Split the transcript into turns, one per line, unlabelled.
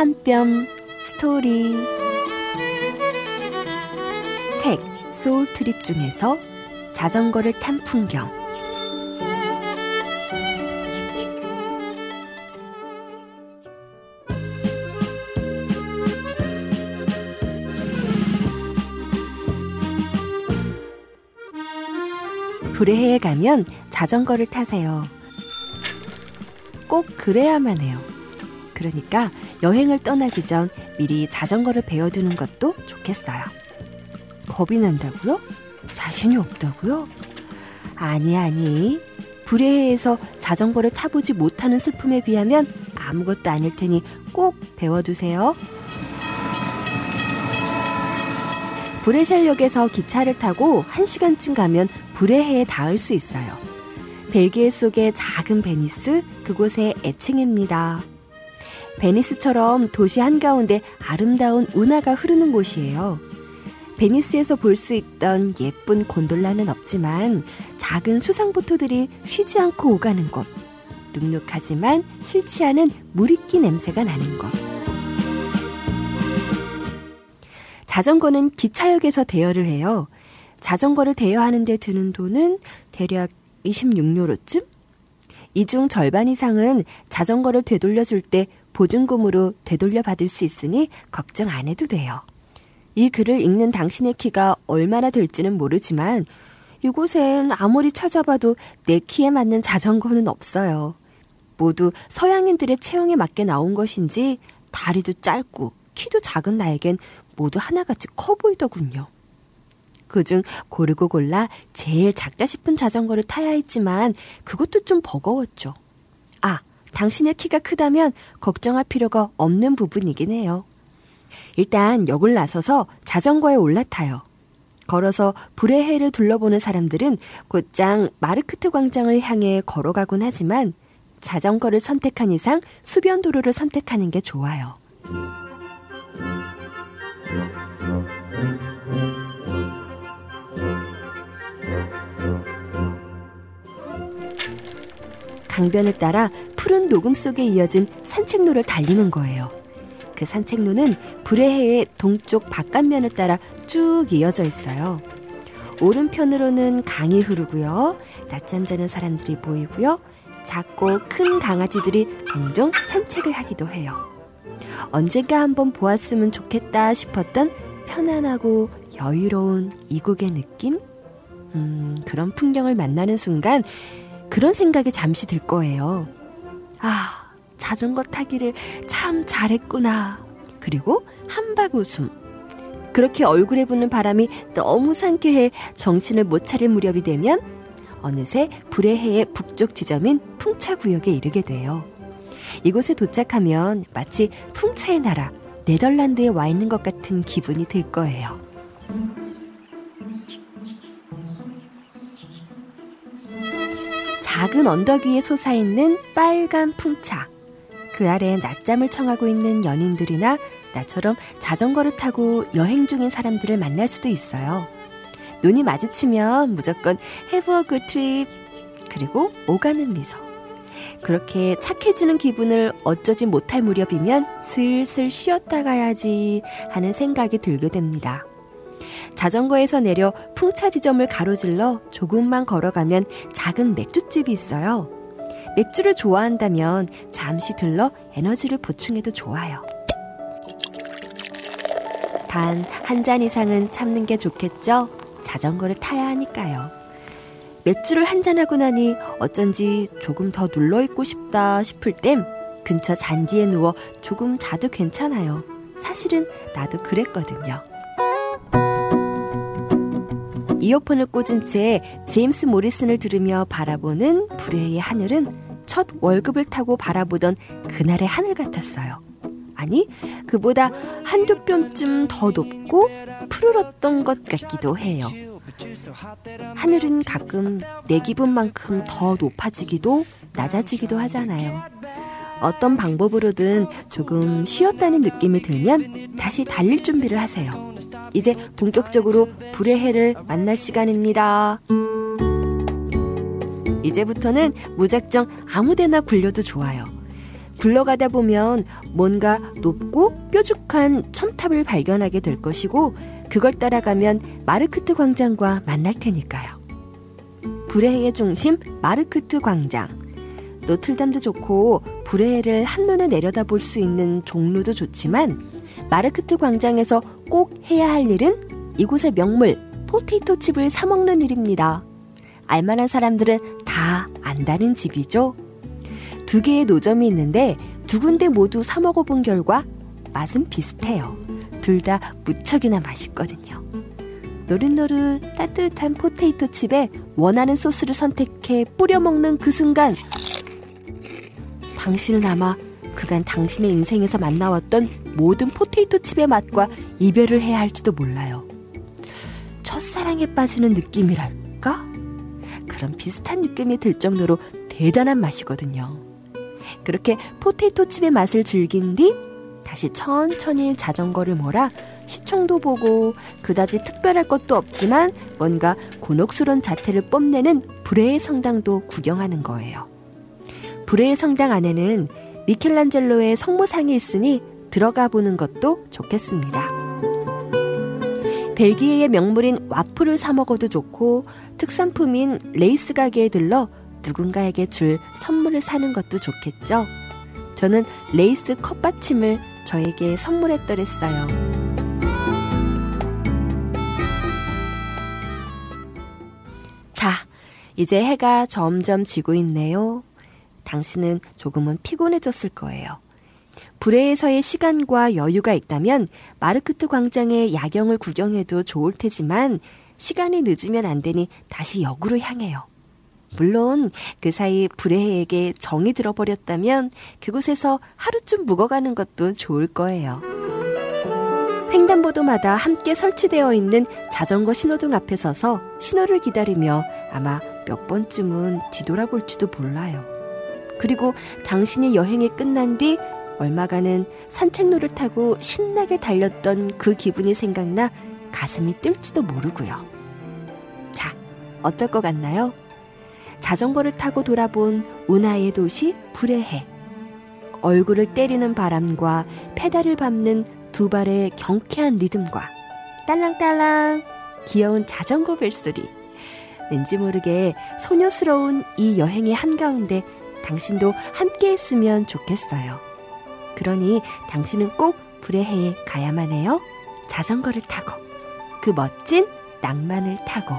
한 뼘 스토리 책 소울 트립 중에서 자전거를 탄 풍경 불의해에 가면 자전거를 타세요. 꼭 그래야만 해요. 그러니까 여행을 떠나기 전 미리 자전거를 배워두는 것도 좋겠어요. 겁이 난다고요? 자신이 없다고요? 아니, 아니. 불의해에서 자전거를 타보지 못하는 슬픔에 비하면 아무것도 아닐 테니 꼭 배워두세요. 브레셜역에서 기차를 타고 1시간쯤 가면 브뤼헤에 닿을 수 있어요. 벨기에 속의 작은 베니스, 그곳의 애칭입니다. 베니스처럼 도시 한가운데 아름다운 운하가 흐르는 곳이에요. 베니스에서 볼 수 있던 예쁜 곤돌라는 없지만 작은 수상보트들이 쉬지 않고 오가는 곳. 눅눅하지만 싫지 않은 물이끼 냄새가 나는 곳. 자전거는 기차역에서 대여를 해요. 자전거를 대여하는 데 드는 돈은 대략 26유로쯤? 이 중 절반 이상은 자전거를 되돌려줄 때 보증금으로 되돌려 받을 수 있으니 걱정 안 해도 돼요. 이 글을 읽는 당신의 키가 얼마나 될지는 모르지만 이곳엔 아무리 찾아봐도 내 키에 맞는 자전거는 없어요. 모두 서양인들의 체형에 맞게 나온 것인지 다리도 짧고 키도 작은 나에겐 모두 하나같이 커 보이더군요. 그중 고르고 골라 제일 작다 싶은 자전거를 타야 했지만 그것도 좀 버거웠죠. 아, 당신의 키가 크다면 걱정할 필요가 없는 부분이긴 해요. 일단 역을 나서서 자전거에 올라타요. 걸어서 불의 해를 둘러보는 사람들은 곧장 마르크트 광장을 향해 걸어가곤 하지만 자전거를 선택한 이상 수변 도로를 선택하는 게 좋아요. 강변을 따라 푸른 녹음 속에 이어진 산책로를 달리는 거예요. 그 산책로는 불의해의 동쪽 바깥면을 따라 쭉 이어져 있어요. 오른편으로는 강이 흐르고요. 낮잠 자는 사람들이 보이고요. 작고 큰 강아지들이 종종 산책을 하기도 해요. 언젠가 한번 보았으면 좋겠다 싶었던 편안하고 여유로운 이국의 느낌? 음, 그런 풍경을 만나는 순간 그런 생각이 잠시 들 거예요. 아, 자전거 타기를 참 잘했구나. 그리고 한박 웃음. 그렇게 얼굴에 부는 바람이 너무 상쾌해 정신을 못 차릴 무렵이 되면 어느새 불의 해의 북쪽 지점인 풍차 구역에 이르게 돼요. 이곳에 도착하면 마치 풍차의 나라 네덜란드에 와 있는 것 같은 기분이 들 거예요. 작은 언덕 위에 솟아있는 빨간 풍차. 그 아래 낮잠을 청하고 있는 연인들이나 나처럼 자전거를 타고 여행 중인 사람들을 만날 수도 있어요. 눈이 마주치면 무조건 a good trip. 그리고 오가는 미소. 그렇게 착해지는 기분을 어쩌지 못할 무렵이면 슬슬 쉬었다 가야지 하는 생각이 들게 됩니다. 자전거에서 내려 풍차 지점을 가로질러 조금만 걸어가면 작은 맥주집이 있어요. 맥주를 좋아한다면 잠시 들러 에너지를 보충해도 좋아요. 단 한 잔 이상은 참는 게 좋겠죠? 자전거를 타야 하니까요. 맥주를 한 잔하고 나니 어쩐지 조금 더 눌러있고 싶다 싶을 땐 근처 잔디에 누워 조금 자도 괜찮아요. 사실은 나도 그랬거든요. 이어폰을 꽂은 채 제임스 모리슨을 들으며 바라보는 불의의 하늘은 첫 월급을 타고 바라보던 그날의 하늘 같았어요. 아니, 그보다 한두 뼘쯤 더 높고 푸르렀던 것 같기도 해요. 하늘은 가끔 내 기분만큼 더 높아지기도 낮아지기도 하잖아요. 어떤 방법으로든 조금 쉬었다는 느낌이 들면 다시 달릴 준비를 하세요. 이제 본격적으로 불의 해를 만날 시간입니다. 이제부터는 무작정 아무데나 굴려도 좋아요. 굴러가다 보면 뭔가 높고 뾰족한 첨탑을 발견하게 될 것이고 그걸 따라가면 마르크트 광장과 만날 테니까요. 브레해의 중심 마르크트 광장. 노틀담도 좋고 브레해를 한눈에 내려다볼 수 있는 종로도 좋지만 마르크트 광장에서 꼭 해야 할 일은 이곳의 명물 포테이토 칩을 사 먹는 일입니다. 알만한 사람들은 다 안다는 집이죠. 두 개의 노점이 있는데 두 군데 모두 사 먹어본 결과 맛은 비슷해요. 둘 다 무척이나 맛있거든요. 노릇노릇 따뜻한 포테이토 칩에 원하는 소스를 선택해 뿌려 먹는 그 순간 당신은 아마 그간 당신의 인생에서 만나왔던 모든 포테이토 칩의 맛과 이별을 해야 할지도 몰라요. 첫사랑에 빠지는 느낌이랄까? 그런 비슷한 느낌이 들 정도로 대단한 맛이거든요. 그렇게 포테이토 칩의 맛을 즐긴 뒤 다시 천천히 자전거를 몰아 시청도 보고 그다지 특별할 것도 없지만 뭔가 곤혹스런 자태를 뽐내는 브레의 성당도 구경하는 거예요. 브레의 성당 안에는 미켈란젤로의 성모상이 있으니 들어가 보는 것도 좋겠습니다. 벨기에의 명물인 와플을 사 먹어도 좋고 특산품인 레이스 가게에 들러 누군가에게 줄 선물을 사는 것도 좋겠죠. 저는 레이스 컵받침을 저에게 선물했더랬어요. 자, 이제 해가 점점 지고 있네요. 당신은 조금은 피곤해졌을 거예요. 불에에서의 시간과 여유가 있다면 마르크트 광장의 야경을 구경해도 좋을 테지만 시간이 늦으면 안 되니 다시 역으로 향해요. 물론 그 사이 브레해에게 정이 들어버렸다면 그곳에서 하루쯤 묵어가는 것도 좋을 거예요. 횡단보도마다 함께 설치되어 있는 자전거 신호등 앞에 서서 신호를 기다리며 아마 몇 번쯤은 뒤돌아볼지도 몰라요. 그리고 당신의 여행이 끝난 뒤 얼마간은 산책로를 타고 신나게 달렸던 그 기분이 생각나 가슴이 뜰지도 모르고요. 자, 어떨 것 같나요? 자전거를 타고 돌아본 운하의 도시 불의해. 얼굴을 때리는 바람과 페달을 밟는 두 발의 경쾌한 리듬과 딸랑딸랑 귀여운 자전거 벨소리. 왠지 모르게 소녀스러운 이 여행의 한가운데 당신도 함께 했으면 좋겠어요. 그러니 당신은 꼭 불의해에 가야만 해요. 자전거를 타고 그 멋진 낭만을 타고.